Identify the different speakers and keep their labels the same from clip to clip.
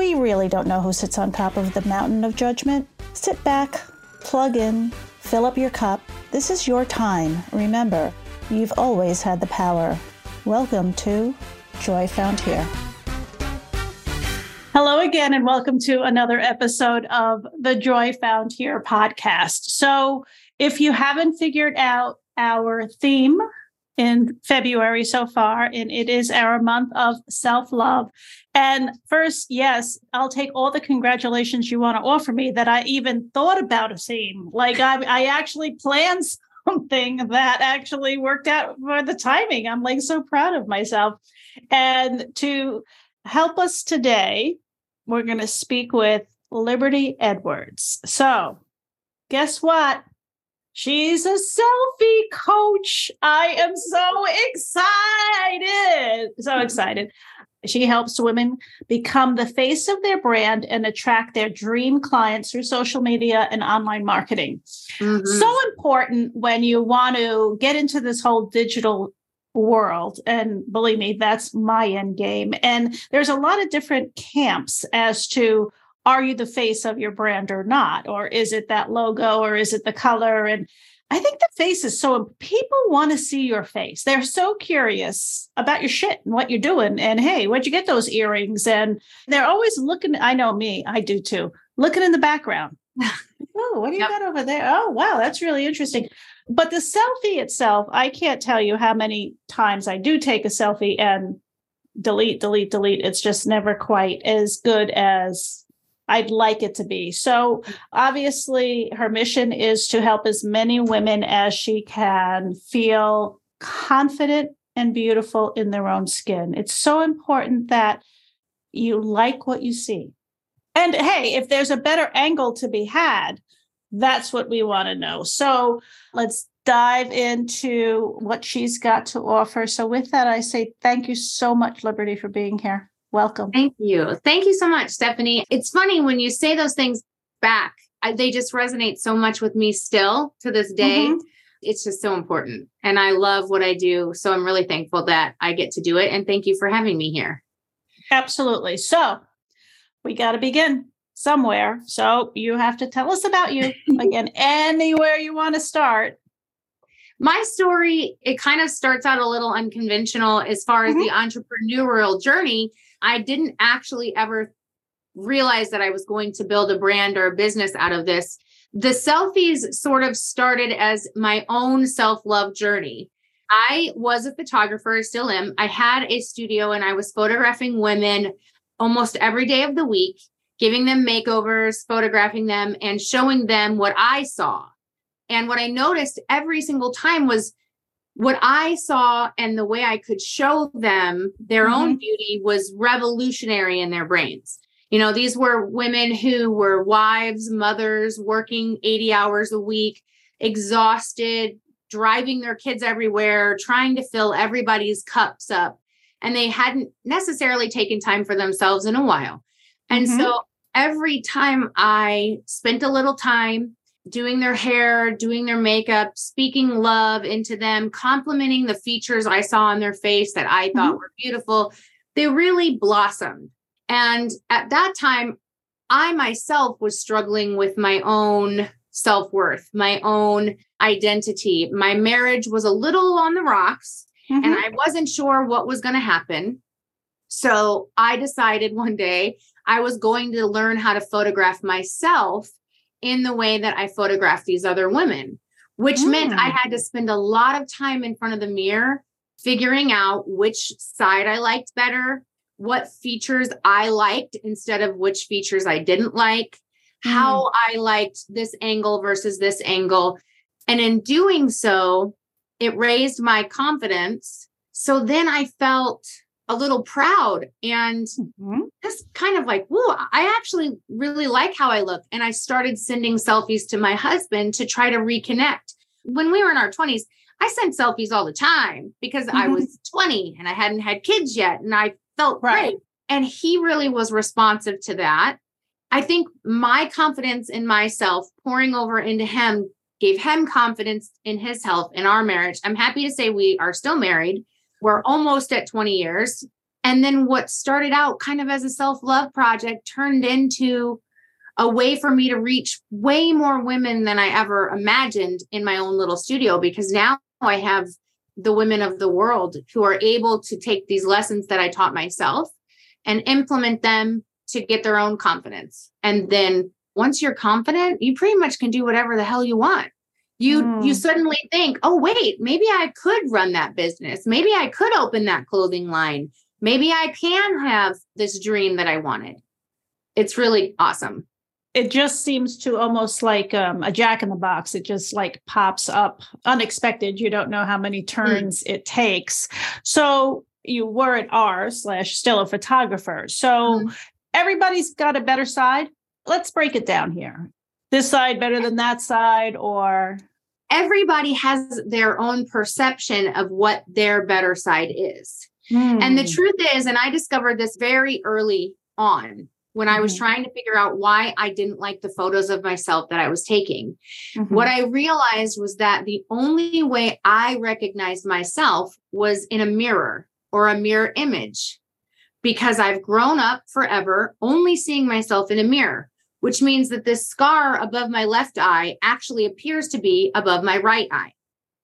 Speaker 1: we really don't know who sits on top of the mountain of judgment. Sit back, plug in, fill up your cup. This is your time. Remember, you've always had the power. Welcome to Joy Found Here. Hello again, and welcome to another episode of the Joy Found Here podcast. So, if you haven't figured out our theme in February so far, and it is our month of self love. And first, yes, I'll take all the congratulations you want to offer me that I even thought about a theme. Like I, I actually planned something that actually worked out for the timing. I'm like so proud of myself. And to help us today, we're going to speak with Liberty Edwards. So, guess what? She's a selfie coach. I am so excited. So excited. She helps women become the face of their brand and attract their dream clients through social media and online marketing. Mm-hmm. So important when you want to get into this whole digital world. And believe me, that's my end game. And there's a lot of different camps as to are you the face of your brand or not? Or is it that logo or is it the color? And I think the face is so people want to see your face. They're so curious about your shit and what you're doing. And hey, where'd you get those earrings? And they're always looking. I know me, I do too, looking in the background. oh, what do you yep. got over there? Oh, wow, that's really interesting. But the selfie itself, I can't tell you how many times I do take a selfie and delete, delete, delete. It's just never quite as good as I'd like it to be. So, obviously, her mission is to help as many women as she can feel confident and beautiful in their own skin. It's so important that you like what you see. And hey, if there's a better angle to be had, that's what we want to know. So, let's dive into what she's got to offer. So, with that, I say thank you so much, Liberty, for being here. Welcome.
Speaker 2: Thank you. Thank you so much, Stephanie. It's funny when you say those things back, I, they just resonate so much with me still to this day. Mm-hmm. It's just so important. And I love what I do. So I'm really thankful that I get to do it. And thank you for having me here.
Speaker 1: Absolutely. So we got to begin somewhere. So you have to tell us about you again, anywhere you want to start.
Speaker 2: My story, it kind of starts out a little unconventional as far as mm-hmm. the entrepreneurial journey I didn't actually ever realize that I was going to build a brand or a business out of this. The selfies sort of started as my own self love journey. I was a photographer, still am. I had a studio and I was photographing women almost every day of the week, giving them makeovers, photographing them, and showing them what I saw. And what I noticed every single time was what I saw and the way I could show them their mm-hmm. own beauty was revolutionary in their brains. You know, these were women who were wives, mothers, working 80 hours a week, exhausted, driving their kids everywhere, trying to fill everybody's cups up. And they hadn't necessarily taken time for themselves in a while. And mm-hmm. so every time I spent a little time doing their hair, doing their makeup, speaking love into them, complimenting the features I saw on their face that I thought mm-hmm. were beautiful. They really blossomed. And at that time, I myself was struggling with my own self worth, my own identity. My marriage was a little on the rocks, mm-hmm. and I wasn't sure what was going to happen. So I decided one day I was going to learn how to photograph myself in the way that I photographed these other women. which mm. meant I mm. had to spend a lot of time in front of the mirror figuring out which side I liked better, what features I liked instead of which features I didn't like, mm. how I liked this angle versus this angle. And in doing so, it raised my confidence. So then I felt a little proud and mm-hmm. just kind of like, whoa, I actually really like how I look. And I started sending selfies to my husband to try to reconnect. When we were in our 20s, I sent selfies all the time because mm-hmm. I was 20 and I hadn't had kids yet and I felt right. great. And he really was responsive to that. I think my confidence in myself pouring over into him gave him confidence in his health in our marriage. I'm happy to say we are still married we're almost at 20 years. And then what started out kind of as a self love project turned into a way for me to reach way more women than I ever imagined in my own little studio because now I have the women of the world who are able to take these lessons that I taught myself and implement them to get their own confidence. And then once you're confident, you pretty much can do whatever the hell you want you mm. you suddenly think oh wait maybe i could run that business. Maybe i could open that clothing line. Maybe i can have this dream that i wanted. It's really awesome.
Speaker 1: It just seems to almost like um, a jack in the box. It just like pops up unexpected. You don't know how many mm. turns mm. it takes. So you were at r slash still a photographer. So mm. everybody's got a better side. Let's break it down here. This side better than that side or
Speaker 2: everybody has their own perception of what their better side is. Mm. And the hmm. truth is, and I discovered this very early on when mm-hmm. I was hmm. trying to figure out why I didn't like the photos of myself that I was taking. Mm-hmm. What I realized was that the only way I recognized myself was in a mirror or a mirror image because I've grown up forever only seeing myself in a mirror which means that this scar above my left eye actually appears to be above my right eye.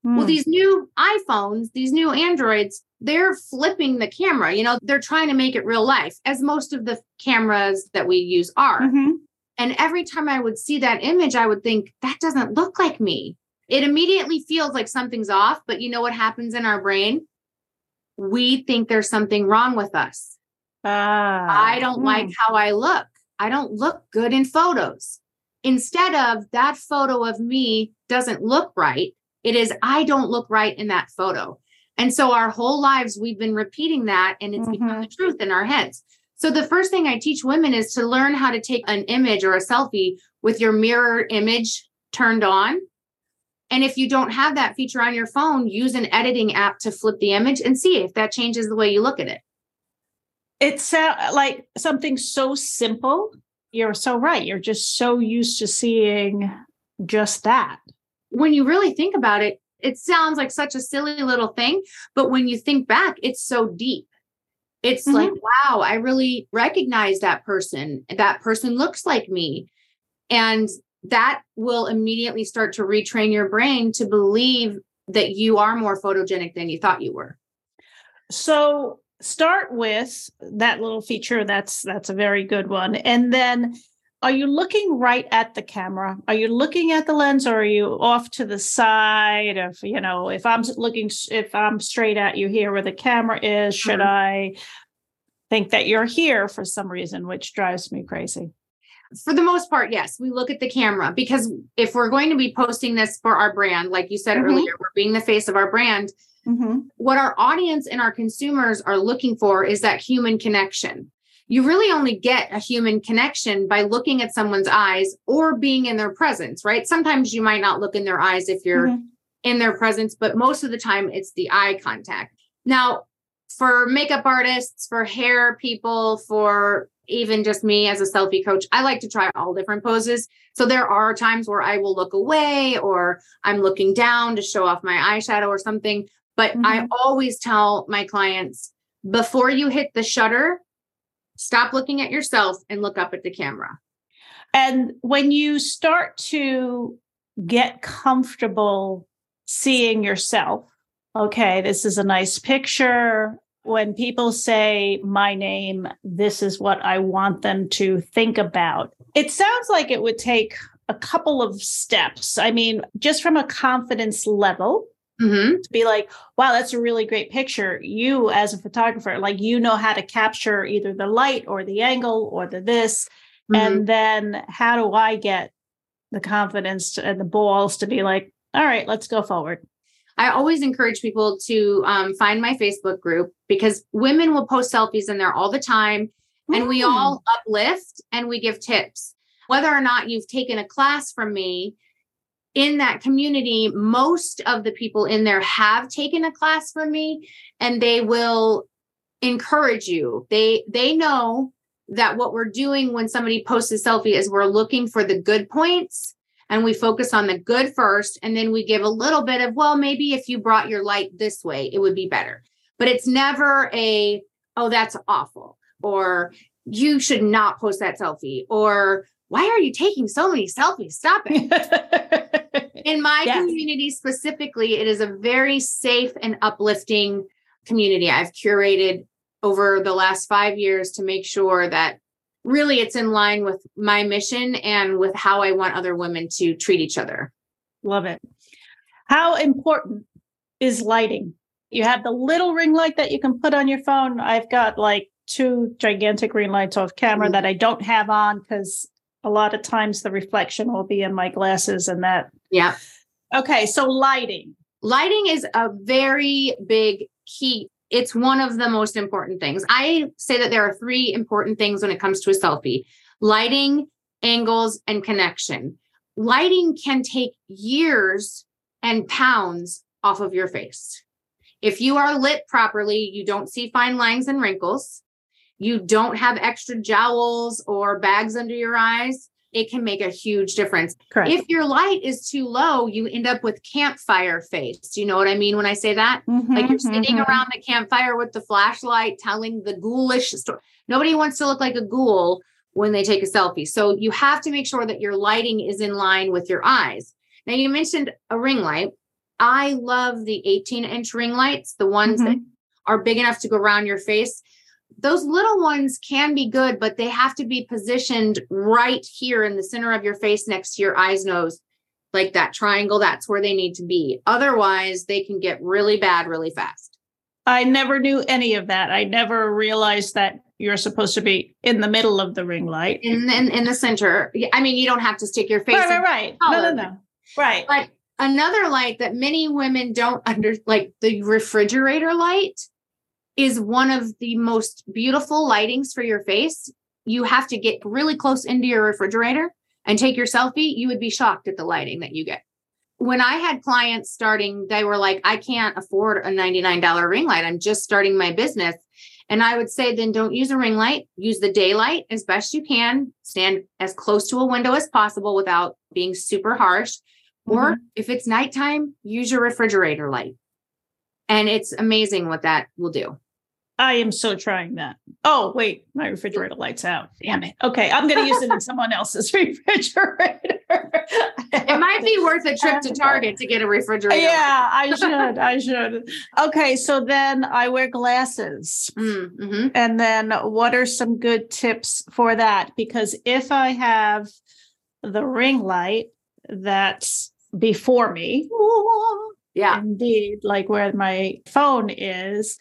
Speaker 2: Mm. Well, hmm. these new iPhones, these new Androids, they're flipping the camera. You know, they're trying to make it real life, as most of the cameras that we use are. Mm-hmm. And every time I would see that image, I would think, that doesn't look like me. It immediately feels like something's off. But you know what happens in our brain? We think there's something wrong with us. Ah, I don't mm. like how I look. I don't look good in photos. Instead of that photo of me doesn't look right, it is I don't look right in that photo. And so our whole lives we've been repeating that and it's mm-hmm. become the truth in our heads. So the first thing I teach women is to learn how to take an image or a selfie with your mirror image turned on. And if you don't have that feature on your phone, use an editing app to flip the image and see if that changes the way you look at it
Speaker 1: it sounds like something so simple. You're so right. You're just so used to seeing just that.
Speaker 2: When you really think about it, it sounds like such a silly little thing. But when you think back, it's so deep. It's mm-hmm. like, wow, I really recognize that person. That person looks like me. And that will immediately start to retrain your brain to believe that you are more photogenic than you thought you were.
Speaker 1: So, start with that little feature that's that's a very good one and then are you looking right at the camera are you looking at the lens or are you off to the side of you know if i'm looking if i'm straight at you here where the camera is should mm-hmm. i think that you're here for some reason which drives me crazy
Speaker 2: for the most part yes we look at the camera because if we're going to be posting this for our brand like you said mm-hmm. earlier we're being the face of our brand Mm-hmm. What our audience and our consumers are looking for is that human connection. You really only get a human connection by looking at someone's eyes or being in their presence, right? Sometimes you might not look in their eyes if you're mm-hmm. in their presence, but most of the time it's the eye contact. Now, for makeup artists, for hair people, for even just me as a selfie coach, I like to try all different poses. So there are times where I will look away or I'm looking down to show off my eyeshadow or something. But mm-hmm. I always tell my clients before you hit the shutter, stop looking at yourself and look up at the camera.
Speaker 1: And when you start to get comfortable seeing yourself, okay, this is a nice picture. When people say my name, this is what I want them to think about. It sounds like it would take a couple of steps. I mean, just from a confidence level,
Speaker 2: Mm-hmm.
Speaker 1: to be like, wow, that's a really great picture. You, as a photographer, like you know how to capture either the light or the angle or the this.
Speaker 2: Mm-hmm.
Speaker 1: And then how do I get the confidence and the balls to be like, all right, let's go forward?
Speaker 2: I always encourage people to um, find my Facebook group because women will post selfies in there all the time and we
Speaker 1: Mm.
Speaker 2: all uplift and we give tips. Whether or not you've taken a class from me in that community, most of the people in there have taken a class from me and they will encourage you. They they know that what we're doing when somebody posts a selfie is we're looking for the good points and we focus on the good first and then we give a little bit of well maybe if you brought your light this way it would be better. But it's never a oh that's awful or you should not post that selfie or why are you taking so many selfies? Stop it in my
Speaker 1: Yes.
Speaker 2: community specifically it is a very safe and uplifting community i've curated over the last 5 years to make sure that really it's in line with my mission and with how i want other women to treat each other
Speaker 1: Love it. How important is lighting? You have the little ring light that you can put on your phone. I've got like two gigantic ring lights off camera
Speaker 2: Mhm.
Speaker 1: that I don't have on because a lot of times the reflection will be in my glasses and that.
Speaker 2: Yeah
Speaker 1: Okay, so lighting.
Speaker 2: lighting is a very big key. It's one of the most important things. I say that there are three important things when it comes to a selfie lighting angles and connection. Lighting can take years and pounds off of your face. If you are lit properly you don't see fine lines and wrinkles. You don't have extra jowls or bags under your eyes it can make a huge difference
Speaker 1: Correct.
Speaker 2: if your light is too low, you end up with campfire face. Do you know what I mean when I say that? Like you're
Speaker 1: Mhm,
Speaker 2: sitting
Speaker 1: mhm.
Speaker 2: around the campfire with the flashlight telling the ghoulish story. Nobody wants to look like a ghoul when they take a selfie. So you have to make sure that your lighting is in line with your eyes. Now you mentioned a ring light. I love the 18 inch ring lights, the ones that are big enough to go around your face. Those little ones can be good, but they have to be positioned right here in the center of your face next to your eyes, nose, like that triangle. That's where they need to be. Otherwise, they can get really bad really fast.
Speaker 1: I never knew any of that. I never realized that you're supposed to be in the middle of the ring light.
Speaker 2: In, in, in the center, I mean, you don't have to stick your face.
Speaker 1: Right, right, right. No, no, no. Right.
Speaker 2: But another light that many women don't under, like the refrigerator light, is one of the most beautiful lightings for your face. You have to get really close into your refrigerator and take your selfie. You would be shocked at the lighting that you get. When I had clients starting, they were like, I can't afford a $99 ring light. I'm just starting my business. And I would say, then don't use a ring light, use the daylight as best you can, stand as close to a window as possible without being super harsh. Or mm-hmm. if it's nighttime, use your refrigerator light. And it's amazing what that will do.
Speaker 1: I am so trying that. Oh, wait, my refrigerator light's out. Damn it. Okay, I'm going to use it in someone else's refrigerator.
Speaker 2: It might be worth a trip to Target to get a refrigerator.
Speaker 1: Yeah, I should. I should. Okay, so then I wear glasses.
Speaker 2: Mm, mhm.
Speaker 1: And then what are some good tips for that? Because if I have the ring light that's before me,
Speaker 2: Yeah.
Speaker 1: indeed, like where my phone is,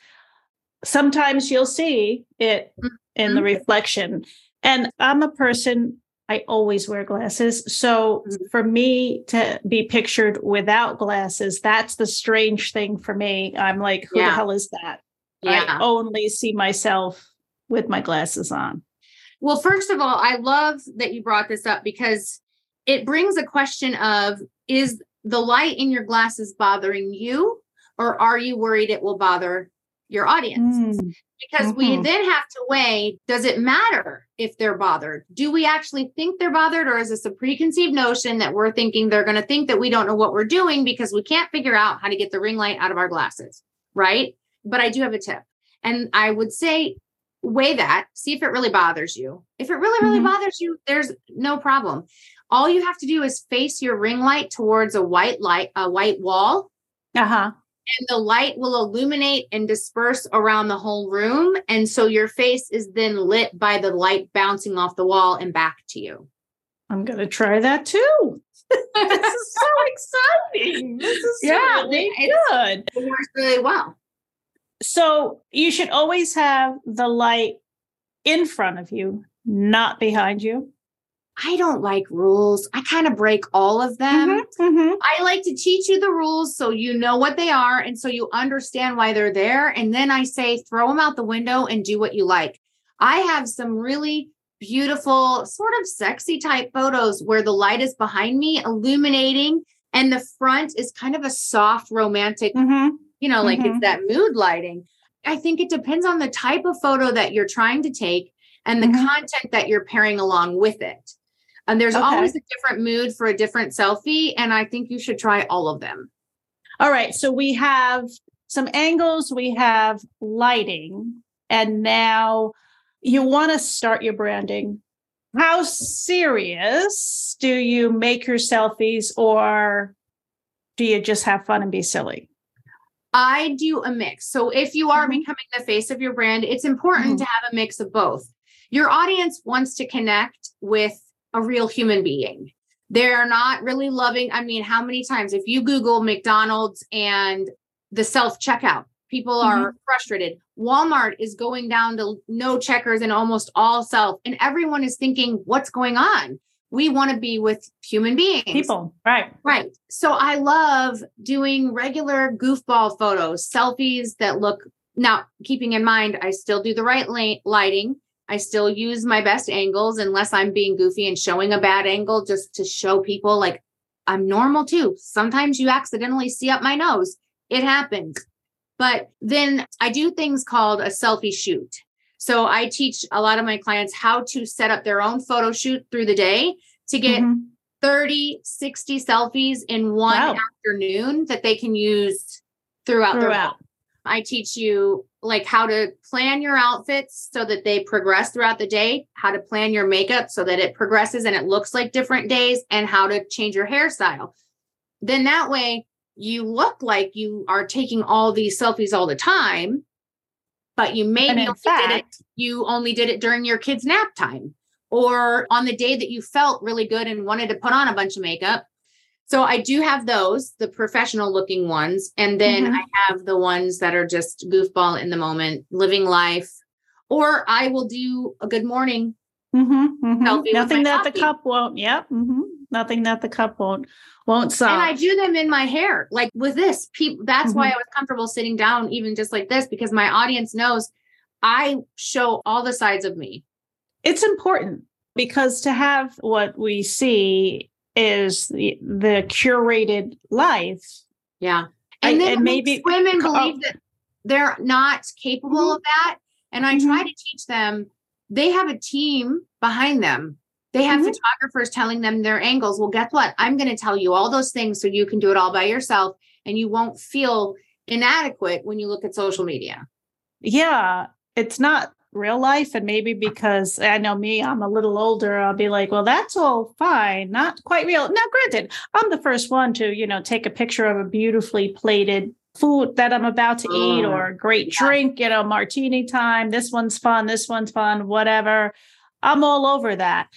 Speaker 1: sometimes you'll see it in the reflection. And I'm a person, I always wear glasses. So
Speaker 2: Mhm.
Speaker 1: for me to be pictured without glasses, that's the strange thing for me. I'm like, who the hell is that?
Speaker 2: Yeah.
Speaker 1: I only see myself with my glasses on.
Speaker 2: Well, first of all, I love that you brought this up because it brings a question of is the light in your glasses bothering you or are you worried it will bother your audience? Because we
Speaker 1: Mhm.
Speaker 2: then have to weigh does it matter if they're bothered? Do we actually think they're bothered or is this a preconceived notion that we're thinking they're going to think that we don't know what we're doing because we can't figure out how to get the ring light out of our glasses, right? But I do have a tip. And I would say weigh that, see if it really bothers you. If it really, really
Speaker 1: Mhm.
Speaker 2: bothers you, there's no problem. All you have to do is face your ring light towards a white light, a white wall,
Speaker 1: Uh huh.
Speaker 2: And the light will illuminate and disperse around the whole room. And so your face is then lit by the light bouncing off the wall and back to you.
Speaker 1: I'm going to try that too. this is so exciting. This is yeah, really good.
Speaker 2: It works really well.
Speaker 1: So you should always have the light in front of you, not behind you.
Speaker 2: I don't like rules. I kind of break all of them. Mm-hmm, mm-hmm. I like to teach you the rules so you know what they are and so you understand why they're there. And then I say, throw them out the window and do what you like. I have some really beautiful, sort of sexy type photos where the light is behind me, illuminating, and the front is kind of a soft, romantic, mm-hmm. you know, like it's mm-hmm. that mood lighting. I think it depends on the type of photo that you're trying to take and the mm-hmm. content that you're pairing along with it. And there's okay. always a different mood for a different selfie. And I think you should try all of them.
Speaker 1: All right. So we have some angles, we have lighting, and now you want to start your branding. How serious do you make your selfies, or do you just have fun and be silly?
Speaker 2: I do a mix. So if you are mm-hmm. becoming the face of your brand, it's important mm-hmm. to have a mix of both. Your audience wants to connect with a real human being. They're not really loving. I mean, how many times, if you Google McDonald's and the self checkout, people mm-hmm. are frustrated. Walmart is going down to no checkers and almost all self, and everyone is thinking, what's going on? We want to be with human beings.
Speaker 1: People, right.
Speaker 2: Right. So I love doing regular goofball photos, selfies that look now, keeping in mind, I still do the right lighting. I still use my best angles unless I'm being goofy and showing a bad angle just to show people like I'm normal too. Sometimes you accidentally see up my nose. It happens. But then I do things called a selfie shoot. So I teach a lot of my clients how to set up their own photo shoot through the day to get mm-hmm. 30, 60 selfies in one wow. afternoon that they can use throughout, throughout. I teach you like how to plan your outfits so that they progress throughout the day, how to plan your makeup so that it progresses and it looks like different days, and how to change your hairstyle. Then that way you look like you are taking all these selfies all the time, but you maybe only fact, did it, you only did it during your kid's nap time or on the day that you felt really good and wanted to put on a bunch of makeup so I do have those, the professional looking ones. And then mm-hmm. I have the ones that are just goofball in the moment, living life. Or I will do a good morning.
Speaker 1: Mm-hmm, mm-hmm. Nothing that coffee. the cup won't. Yep. Mm-hmm. Nothing that the cup won't won't solve.
Speaker 2: And I do them in my hair, like with this. People. That's why mm-hmm. I was comfortable sitting down, even just like this, because my audience knows I show all the sides of me.
Speaker 1: It's important because to have what we see is the, the curated life.
Speaker 2: Yeah. And then and maybe women believe that they're not capable mm-hmm. of that. And I mm-hmm. try to teach them they have a team behind them. They have mm-hmm. photographers telling them their angles. Well, guess what? I'm going to tell you all those things so you can do it all by yourself and you won't feel inadequate when you look at social media.
Speaker 1: Yeah. It's not real life and maybe because i know me i'm a little older i'll be like well that's all fine not quite real now granted i'm the first one to you know take a picture of a beautifully plated food that i'm about to eat mm. or a great yeah. drink you know martini time this one's fun this one's fun whatever i'm all over that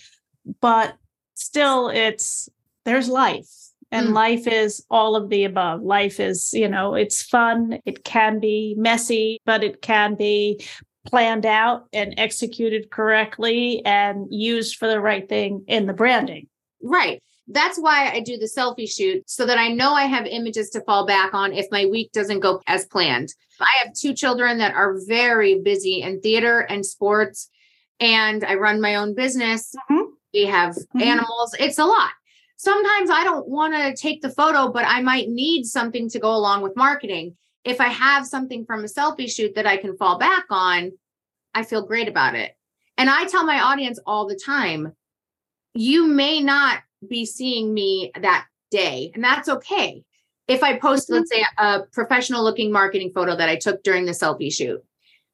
Speaker 1: but still it's there's life and mm. life is all of the above life is you know it's fun it can be messy but it can be planned out and executed correctly and used for the right thing in the branding.
Speaker 2: Right. That's why I do the selfie shoot so that I know I have images to fall back on if my week doesn't go as planned. I have two children that are very busy in theater and sports, and I run my own business. Mm-hmm. We have mm-hmm. animals. It's a lot. Sometimes I don't want to take the photo, but I might need something to go along with marketing if I have something from a selfie shoot that I can fall back on, I feel great about it. And I tell my audience all the time, you may not be seeing me that day, and that's okay. If I post, mm-hmm. let's say, a professional looking marketing photo that I took during the selfie shoot,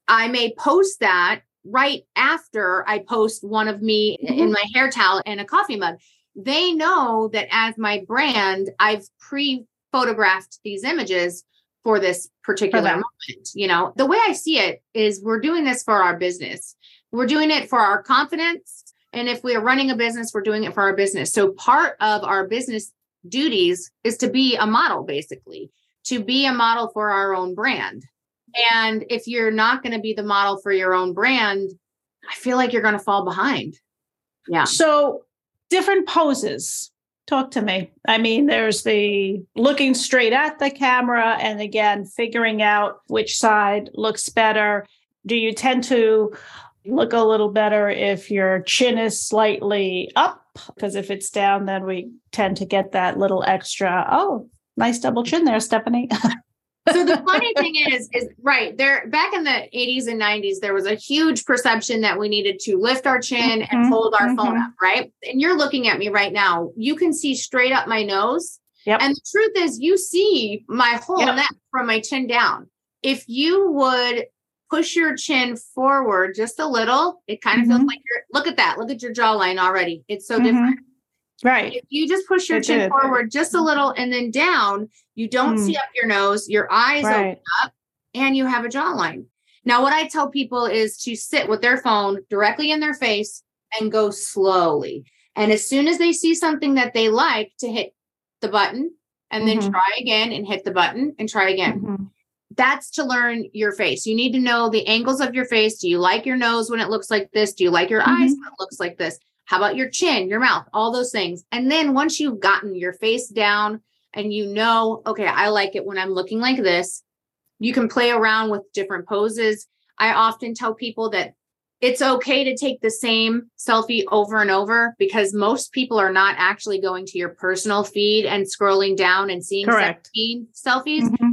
Speaker 2: I may post that right after I post one of me mm-hmm. in my hair towel and a coffee mug. They know that as my brand, I've pre photographed these images for this particular for moment. You know, the way I see it is we're doing this for our business. We're doing it for our confidence And if we are running a business, we're doing it for our business. So part of our business duties is to be a model, basically, to be a model for our own brand. And if you're not going to be the model for your own brand, I feel like you're going to fall behind. Yeah.
Speaker 1: So different poses. Talk to me. I mean, there's the looking straight at the camera and again, figuring out which side looks better. Do you tend to look a little better if your chin is slightly up? Because if it's down, then we tend to get that little extra, oh, nice double chin there, Stephanie.
Speaker 2: so the funny thing is is right there back in the 80s and 90s there was a huge perception that we needed to lift our chin mm-hmm, and hold our mm-hmm. phone up right and you're looking at me right now you can see straight up my nose yep. and the truth is you see my whole yep. neck from my chin down if you would push your chin forward just a little it kind of mm-hmm. feels like you're look at that look at your jawline already it's so different
Speaker 1: mm-hmm. Right.
Speaker 2: If you just push your it chin did. forward just a little and then down, you don't mm. see up your nose, your eyes right. open up, and you have a jawline. Now, what I tell people is to sit with their phone directly in their face and go slowly. And as soon as they see something that they like, to hit the button and mm-hmm. then try again and hit the button and try again. Mm-hmm. That's to learn your face. You need to know the angles of your face. Do you like your nose when it looks like this? Do you like your mm-hmm. eyes when it looks like this? How about your chin, your mouth, all those things? And then once you've gotten your face down and you know, okay, I like it when I'm looking like this, you can play around with different poses. I often tell people that it's okay to take the same selfie over and over because most people are not actually going to your personal feed and scrolling down and seeing Correct. 17 selfies. Mm-hmm.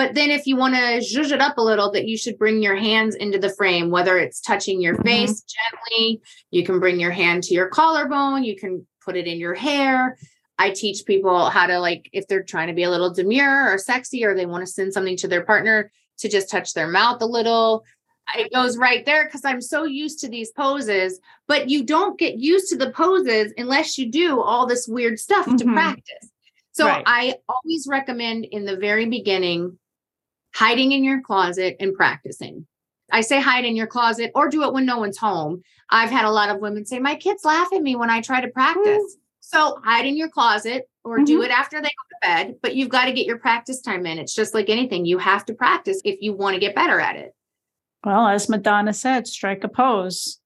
Speaker 2: But then if you want to zhuzh it up a little, that you should bring your hands into the frame, whether it's touching your mm-hmm. face gently, you can bring your hand to your collarbone, you can put it in your hair. I teach people how to like if they're trying to be a little demure or sexy or they want to send something to their partner to just touch their mouth a little. It goes right there because I'm so used to these poses, but you don't get used to the poses unless you do all this weird stuff mm-hmm. to practice. So right. I always recommend in the very beginning hiding in your closet and practicing. I say hide in your closet or do it when no one's home. I've had a lot of women say, My kids laugh at me when I try to practice. Mm. So hide in your closet or mm-hmm. do it after they go to bed, but you've got to get your practice time in. It's just like anything. You have to practice if you want to get better at it.
Speaker 1: Well, as Madonna said, strike a pose.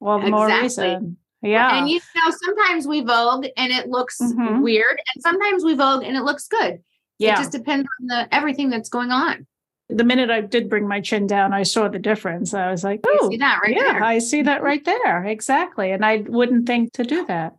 Speaker 1: Well, exactly. more reason. Yeah.
Speaker 2: And you know, sometimes we vogue and it looks mm-hmm. weird, and sometimes we vogue and it looks good. Yeah. It just depends on the everything that's going on.
Speaker 1: The minute I did bring my chin down, I saw the difference. I was like, oh,
Speaker 2: see that right
Speaker 1: yeah,
Speaker 2: there.
Speaker 1: I see that right there. Exactly. And I wouldn't think to do that.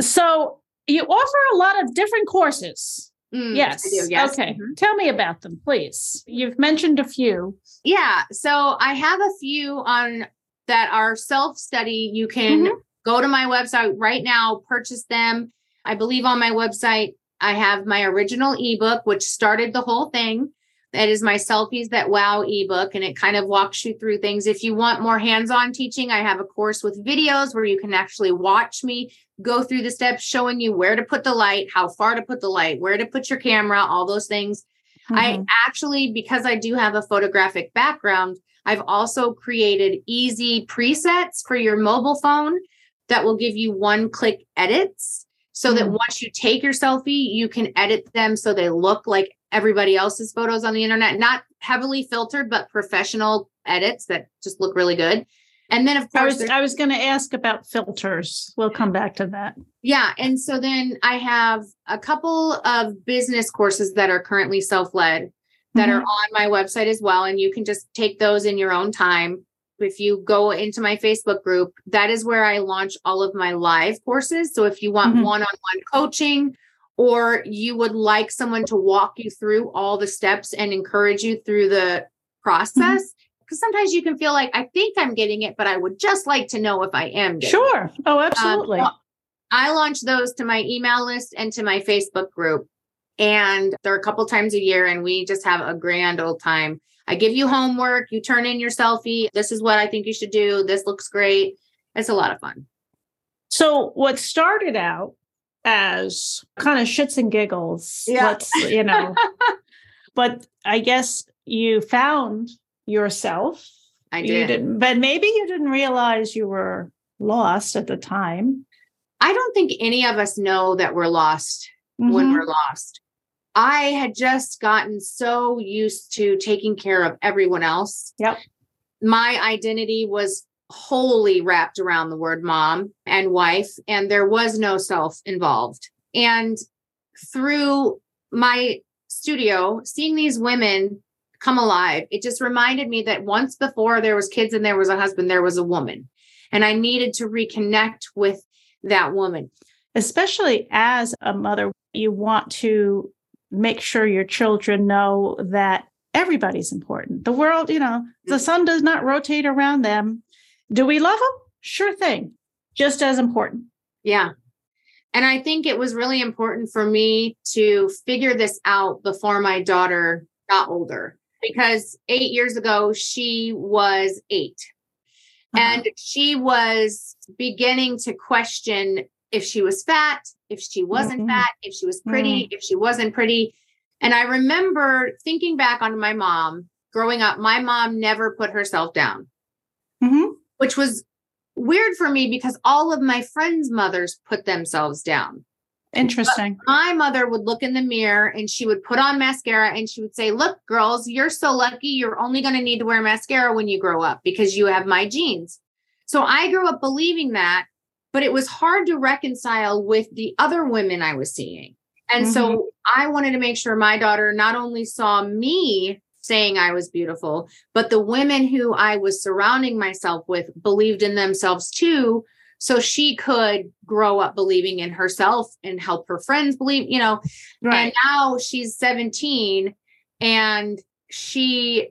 Speaker 1: So you offer a lot of different courses. Mm, yes. yes. Okay. Mm-hmm. Tell me about them, please. You've mentioned a few.
Speaker 2: Yeah. So I have a few on that are self study. You can mm-hmm. go to my website right now, purchase them. I believe on my website, I have my original ebook, which started the whole thing. That is my Selfies That Wow ebook, and it kind of walks you through things. If you want more hands on teaching, I have a course with videos where you can actually watch me go through the steps showing you where to put the light, how far to put the light, where to put your camera, all those things. Mm-hmm. I actually, because I do have a photographic background, I've also created easy presets for your mobile phone that will give you one click edits so that mm. once you take your selfie, you can edit them so they look like everybody else's photos on the internet, not heavily filtered, but professional edits that just look really good. And then, of course,
Speaker 1: I was, I was going to ask about filters. We'll come back to that.
Speaker 2: Yeah. And so then I have a couple of business courses that are currently self led that mm-hmm. are on my website as well. And you can just take those in your own time if you go into my Facebook group, that is where I launch all of my live courses. So if you want one on one coaching, or you would like someone to walk you through all the steps and encourage you through the process, because mm-hmm. sometimes you can feel like, I think I'm getting it, but I would just like to know if I am.
Speaker 1: sure. It. Oh, absolutely. Um,
Speaker 2: I launch those to my email list and to my Facebook group. And they're a couple times a year, and we just have a grand old time. I give you homework, you turn in your selfie. This is what I think you should do. This looks great. It's a lot of fun.
Speaker 1: So, what started out as kind of shits and giggles, yeah. let's, you know, but I guess you found yourself.
Speaker 2: I did.
Speaker 1: but maybe you didn't realize you were lost at the time.
Speaker 2: I don't think any of us know that we're lost mm-hmm. when we're lost. I had just gotten so used to taking care of everyone else.
Speaker 1: Yep.
Speaker 2: My identity was wholly wrapped around the word mom and wife, and there was no self involved. And through my studio, seeing these women come alive, it just reminded me that once before there was kids and there was a husband, there was a woman. And I needed to reconnect with that woman.
Speaker 1: Especially as a mother, you want to make sure your children know that everybody's important. The world, you know, the mm-hmm. sun does not rotate around them. Do we love them? Sure thing. Just as important.
Speaker 2: Yeah. And I think it was really important for me to figure this out before my daughter got older because eight years ago, she was 8 uh-huh. And she was beginning to question if she was fat, if she wasn't mm-hmm. fat, if she was pretty, mm-hmm. if she wasn't pretty. And I remember thinking back on my mom growing up, my mom never put herself down, mm-hmm. which was weird for me because all of my friends' mothers put themselves down.
Speaker 1: Interesting.
Speaker 2: But my mother would look in the mirror and she would put on mascara and she would say, Look, girls, you're so lucky. You're only going to need to wear mascara when you grow up because you have my genes. So I grew up believing that but it was hard to reconcile with the other women I was seeing. And mm-hmm. so I wanted to make sure my daughter not only saw me saying I was beautiful, but the women who I was surrounding myself with believed in themselves too. So she could grow up believing in herself and help her friends believe, you know. Right. And now she's 17 and she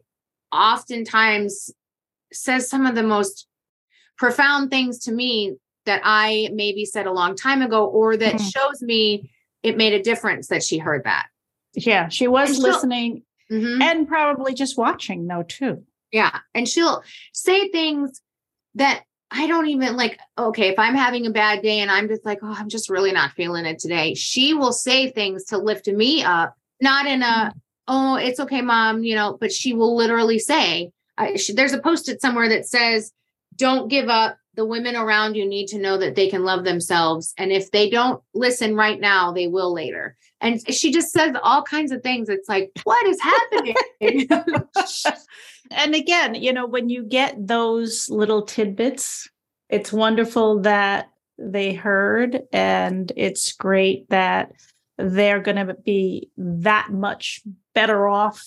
Speaker 2: oftentimes says some of the most profound things to me that I maybe said a long time ago, or that mm-hmm. shows me it made a difference that she heard that.
Speaker 1: Yeah, she was listening mm-hmm. and probably just watching, though, too.
Speaker 2: Yeah. And she'll say things that I don't even like. Okay, if I'm having a bad day and I'm just like, oh, I'm just really not feeling it today, she will say things to lift me up, not in a, mm-hmm. oh, it's okay, mom, you know, but she will literally say, I, she, there's a post it somewhere that says, don't give up the women around you need to know that they can love themselves. And if they don't listen right now, they will later. And she just says all kinds of things. It's like, what is happening?
Speaker 1: and again, you know, when you get those little tidbits, it's wonderful that they heard. And it's great that they're going to be that much better off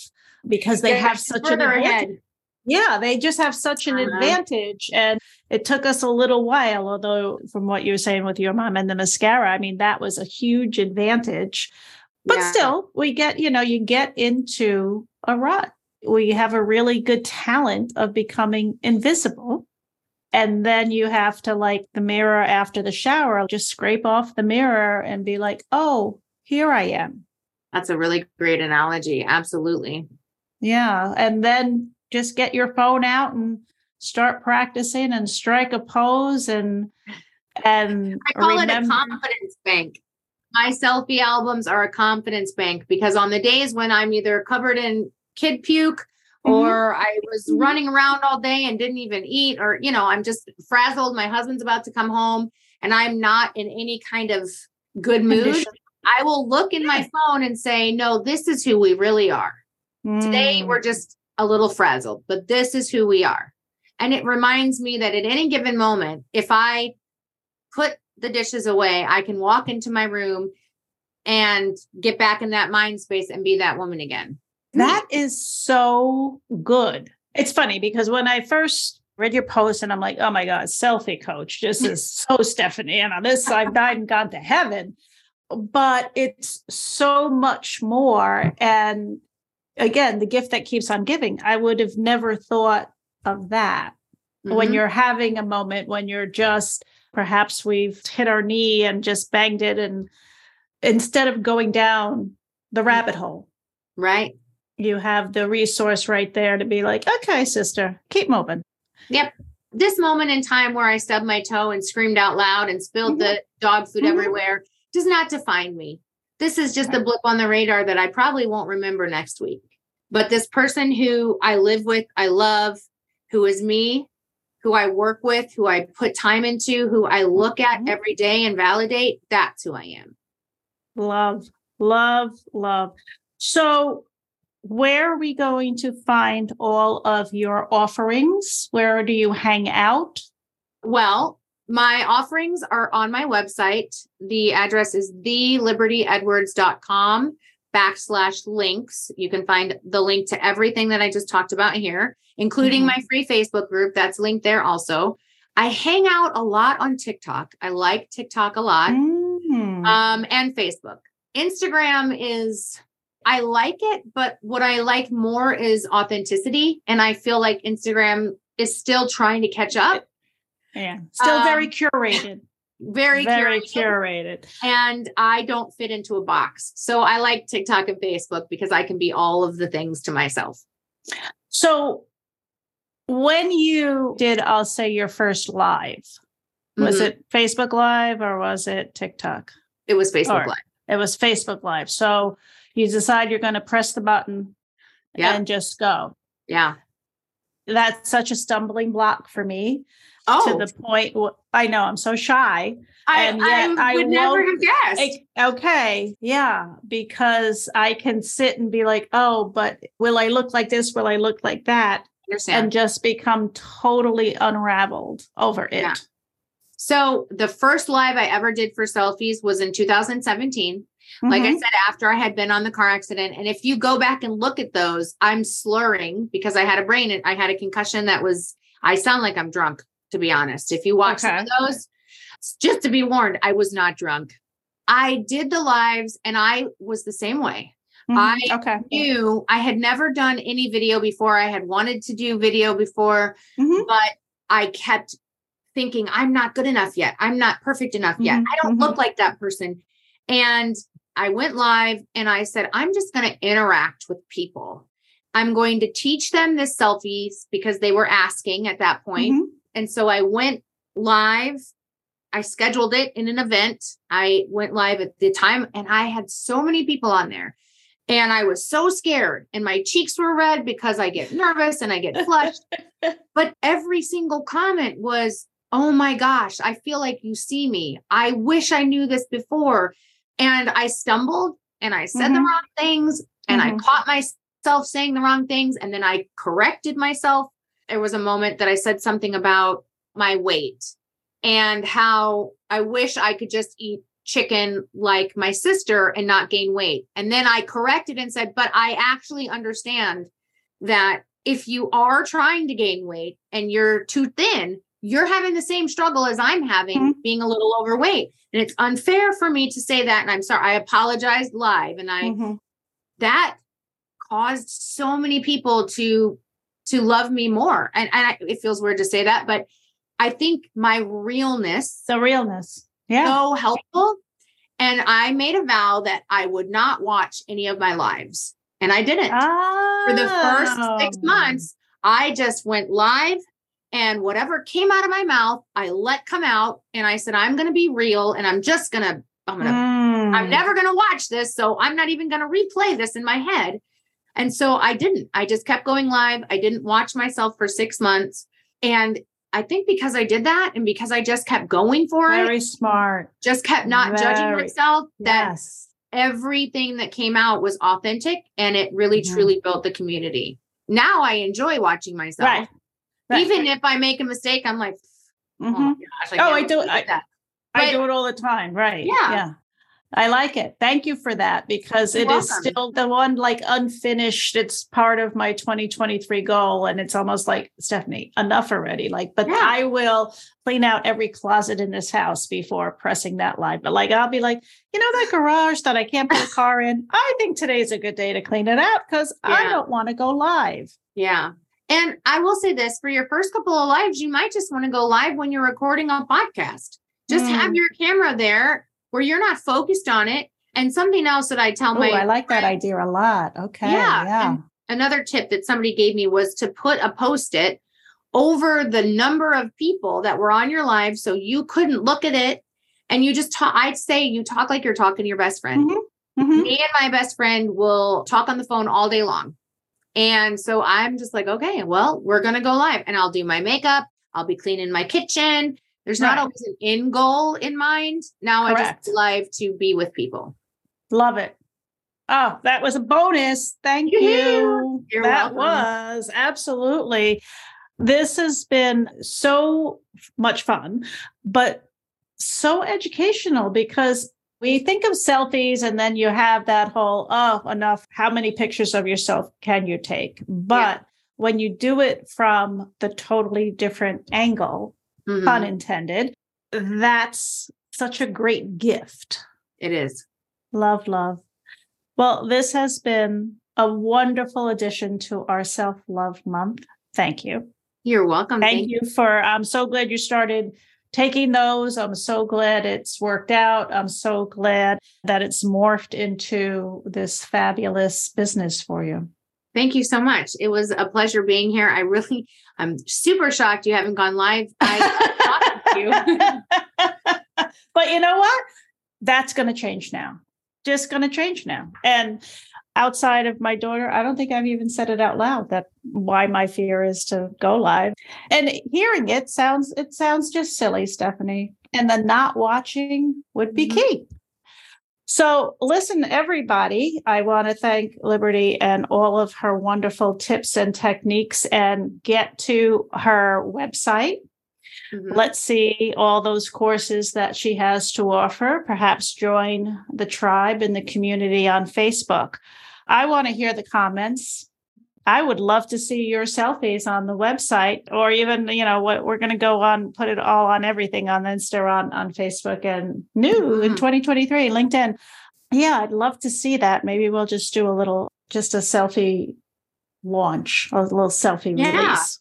Speaker 1: because they have such an. Ahead. Yeah, they just have such an uh-huh. advantage. And it took us a little while, although from what you were saying with your mom and the mascara, I mean, that was a huge advantage. But yeah. still, we get, you know, you get into a rut. We have a really good talent of becoming invisible. And then you have to, like the mirror after the shower, just scrape off the mirror and be like, oh, here I am.
Speaker 2: That's a really great analogy. Absolutely.
Speaker 1: Yeah. And then just get your phone out and start practicing and strike a pose and and
Speaker 2: I call remember- it a confidence bank. My selfie albums are a confidence bank because on the days when I'm either covered in kid puke mm-hmm. or I was mm-hmm. running around all day and didn't even eat, or you know, I'm just frazzled. My husband's about to come home and I'm not in any kind of good mood. I will look in my phone and say, No, this is who we really are. Mm. Today we're just a little frazzled, but this is who we are. And it reminds me that at any given moment, if I put the dishes away, I can walk into my room and get back in that mind space and be that woman again. Hmm.
Speaker 1: That is so good. It's funny because when I first read your post and I'm like, oh my God, selfie coach. This is so Stephanie. And on this, I've died and gone to heaven. But it's so much more. And again, the gift that keeps on giving. I would have never thought of that mm-hmm. when you're having a moment when you're just perhaps we've hit our knee and just banged it and instead of going down the mm-hmm. rabbit hole
Speaker 2: right
Speaker 1: you have the resource right there to be like okay sister keep moving
Speaker 2: yep this moment in time where i stubbed my toe and screamed out loud and spilled mm-hmm. the dog food mm-hmm. everywhere does not define me this is just a blip on the radar that I probably won't remember next week. But this person who I live with, I love, who is me, who I work with, who I put time into, who I look at
Speaker 1: Mhm.
Speaker 2: every day and validate, that's who I am.
Speaker 1: Love, love, love. So, where are we going to find all of your offerings? Where do you hang out?
Speaker 2: Well, my offerings are on my website. The address is thelibertyedwards.com backslash links. You can find the link to everything that I just talked about here, including
Speaker 1: Mhm.
Speaker 2: my free Facebook group. That's linked there also. I hang out a lot on TikTok. I like TikTok a lot.
Speaker 1: Mm.
Speaker 2: Um, and Facebook. Instagram is I like it, but what I like more is authenticity. And I feel like Instagram is still trying to catch up.
Speaker 1: Yeah, still very
Speaker 2: um,
Speaker 1: curated.
Speaker 2: Very,
Speaker 1: very
Speaker 2: curated.
Speaker 1: curated.
Speaker 2: And I don't fit into a box. So I like TikTok and Facebook because I can be all of the things to myself.
Speaker 1: So, when you did, I'll say your first live, was
Speaker 2: Mhm.
Speaker 1: it Facebook Live or was it TikTok?
Speaker 2: It was Facebook
Speaker 1: Or-
Speaker 2: Live.
Speaker 1: It was Facebook Live. So you decide you're going to press the button
Speaker 2: Yeah.
Speaker 1: and just go.
Speaker 2: Yeah.
Speaker 1: That's such a stumbling block for me
Speaker 2: Oh,
Speaker 1: to the point. I know I'm so shy.
Speaker 2: I,
Speaker 1: and yet
Speaker 2: I
Speaker 1: I
Speaker 2: would never have guessed.
Speaker 1: Okay, yeah, because I can sit and be like, oh, but will I look like this? Will I look like that? And just become totally unraveled over it.
Speaker 2: Yeah. So the first live I ever did for selfies was in 2017. Like I
Speaker 1: Mhm.
Speaker 2: said, after I had been on the car accident. And if you go back and look at those, I'm slurring because I had a brain, and I had a concussion that was, I sound like I'm drunk, to be honest. If you watch some of
Speaker 1: Okay.
Speaker 2: those, just to be warned, I was not drunk. I did the lives and I was the same way.
Speaker 1: Mhm.
Speaker 2: I
Speaker 1: okay.
Speaker 2: Knew I had never done any video before. I had wanted to do video before,
Speaker 1: Mhm.
Speaker 2: but I kept thinking, I'm not good enough yet. I'm not perfect enough yet.
Speaker 1: Mhm,
Speaker 2: I don't
Speaker 1: mhm.
Speaker 2: look like that person. And I went live and I said, I'm just going to interact with people. I'm going to teach them the selfies because they were asking at that point.
Speaker 1: Mhm.
Speaker 2: And so I went live. I scheduled it in an event. I went live at the time and I had so many people on there. And I was so scared and my cheeks were red because I get nervous and I get flushed. but every single comment was, Oh my gosh, I feel like you see me. I wish I knew this before. And I stumbled and I said the
Speaker 1: Mhm.
Speaker 2: wrong things and
Speaker 1: Mhm.
Speaker 2: I caught myself saying the wrong things. And then I corrected myself. There was a moment that I said something about my weight and how I wish I could just eat chicken like my sister and not gain weight. And then I corrected and said, but I actually understand that if you are trying to gain weight and you're too thin, you're having the same struggle as I'm having being a little overweight. And it's unfair for me to say that. And I'm sorry, I apologized live and I
Speaker 1: Mhm.
Speaker 2: that caused so many people to to love me more. And, and I, it feels weird to say that, but I think my realness
Speaker 1: The realness. Yeah.
Speaker 2: so helpful. And I made a vow that I would not watch any of my lives. And I didn't.
Speaker 1: Ah,
Speaker 2: For the first six months, I just went live and whatever came out of my mouth, I let come out. And I said, I'm going to be real and I'm just going to, I'm going to I'm
Speaker 1: Mm.
Speaker 2: never going to watch this. So I'm not even going to replay this in my head. And so I didn't. I just kept going live. I didn't watch myself for six months. And I think because I did that and because I just kept going for
Speaker 1: very
Speaker 2: it, Very
Speaker 1: smart.
Speaker 2: just kept not judging myself, that
Speaker 1: Yes.
Speaker 2: everything that came out was authentic and it really
Speaker 1: Mhm.
Speaker 2: truly built the community. Now I enjoy watching myself.
Speaker 1: Right.
Speaker 2: Even if I make a mistake, I'm like, oh,
Speaker 1: Mhm.
Speaker 2: my gosh,
Speaker 1: Oh, I do- I-
Speaker 2: that.
Speaker 1: I do it all the time. Right.
Speaker 2: Yeah.
Speaker 1: Yeah. I like it. Thank you for that because
Speaker 2: You're
Speaker 1: it is
Speaker 2: welcome.
Speaker 1: still the one like unfinished. It's part of my 2023 goal. And it's almost like, Stephanie, enough already. Like, but
Speaker 2: Yeah.
Speaker 1: I will clean out every closet in this house before pressing that live. But like, I'll be like, you know, that garage that I can't put a car in. I think today's a good day to clean it out because I don't want to go live.
Speaker 2: Yeah. And I will say this for your first couple of lives, you might just want to go live when you're recording a podcast. Just have
Speaker 1: Mm.
Speaker 2: your camera there where you're not focused on it. And something else that I tell
Speaker 1: Oh,
Speaker 2: my
Speaker 1: I like that idea a lot. Okay.
Speaker 2: Yeah,
Speaker 1: Yeah.
Speaker 2: another tip that somebody gave me was to put a post-it over the number of people that were on your live so you couldn't look at it and you just talk I'd say you talk like you're talking to your best friend.
Speaker 1: Mhm.
Speaker 2: Me and my best friend will talk on the phone all day long. And so I'm just like, okay, well, we're going to go live and I'll do my makeup. I'll be cleaning my kitchen. There's not always an end goal in mind. Now I just live to be with people.
Speaker 1: Love it. Oh, that was a bonus. Thank
Speaker 2: Yeah.
Speaker 1: you.
Speaker 2: You're
Speaker 1: that
Speaker 2: welcome.
Speaker 1: was absolutely. This has been so much fun, but so educational because we think of selfies and then you have that whole, oh, enough. How many pictures of yourself can you take? But when you do it from the totally different angle,
Speaker 2: Mhm.
Speaker 1: pun intended, that's such a great gift.
Speaker 2: It is.
Speaker 1: Love, love. Well, this has been a wonderful addition to our self love month. Thank you.
Speaker 2: You're welcome.
Speaker 1: Thank you for, I'm so glad you started taking those. I'm so glad it's worked out. I'm so glad that it's morphed into this fabulous business for you.
Speaker 2: Thank you so much. It was a pleasure being here. I really, I'm super shocked you haven't gone live. I you.
Speaker 1: but you know what? That's going to change now. Just going to change now. And outside of my daughter, I don't think I've even said it out loud that why my fear is to go live. And hearing it sounds it sounds just silly, Stephanie. And the not watching would be
Speaker 2: Mhm.
Speaker 1: key. So, listen, everybody, I want to thank Liberty and all of her wonderful tips and techniques and get to her website.
Speaker 2: Mhm.
Speaker 1: Let's see all those courses that she has to offer. Perhaps join the tribe in the community on Facebook. I want to hear the comments. I would love to see your selfies on the website, or even, you know, what we're going to go on, put it all on everything on Insta, on, on Facebook, and new in
Speaker 2: Mhm.
Speaker 1: 2023, LinkedIn. Yeah, I'd love to see that. Maybe we'll just do a little, just a selfie launch, a little selfie
Speaker 2: Yeah.
Speaker 1: release.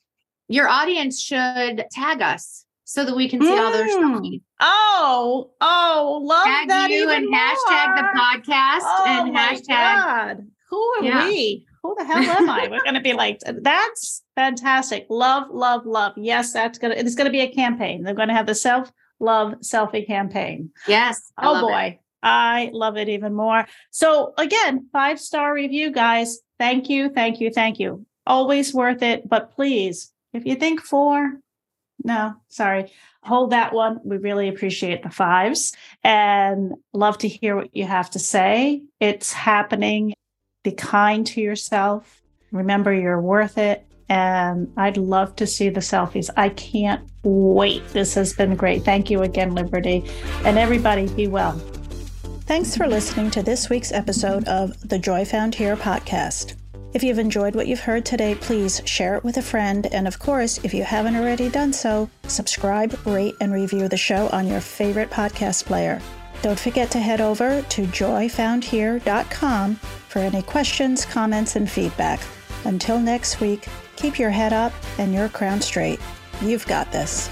Speaker 2: Your audience should tag us so that we can see all their
Speaker 1: Mm.
Speaker 2: selfies.
Speaker 1: Oh, oh, love
Speaker 2: Tag
Speaker 1: that
Speaker 2: you
Speaker 1: even
Speaker 2: and hashtag the podcast
Speaker 1: Oh
Speaker 2: and hashtag
Speaker 1: God. Who are
Speaker 2: Yeah.
Speaker 1: we? Who the hell am I? We're going to be like, that's fantastic. Love, love, love. Yes, that's going to, it's going to be a campaign. They're going to have the self love selfie campaign.
Speaker 2: yes. I
Speaker 1: oh
Speaker 2: love it.
Speaker 1: boy. I love it even more. So again, five star review, guys. Thank you. Thank you. Thank you. Always worth it. But please, if you think four, no, sorry. Hold that one. We really appreciate the fives and love to hear what you have to say. It's happening. Be kind to yourself. Remember, you're worth it. And I'd love to see the selfies. I can't wait. This has been great. Thank you again, Liberty. And everybody, be well. Thanks for listening to this week's episode of the Joy Found Here podcast. If you've enjoyed what you've heard today, please share it with a friend. And of course, if you haven't already done so, subscribe, rate, and review the show on your favorite podcast player. Don't forget to head over to joyfoundhere.com for any questions, comments, and feedback. Until next week, keep your head up and your crown straight. You've got this.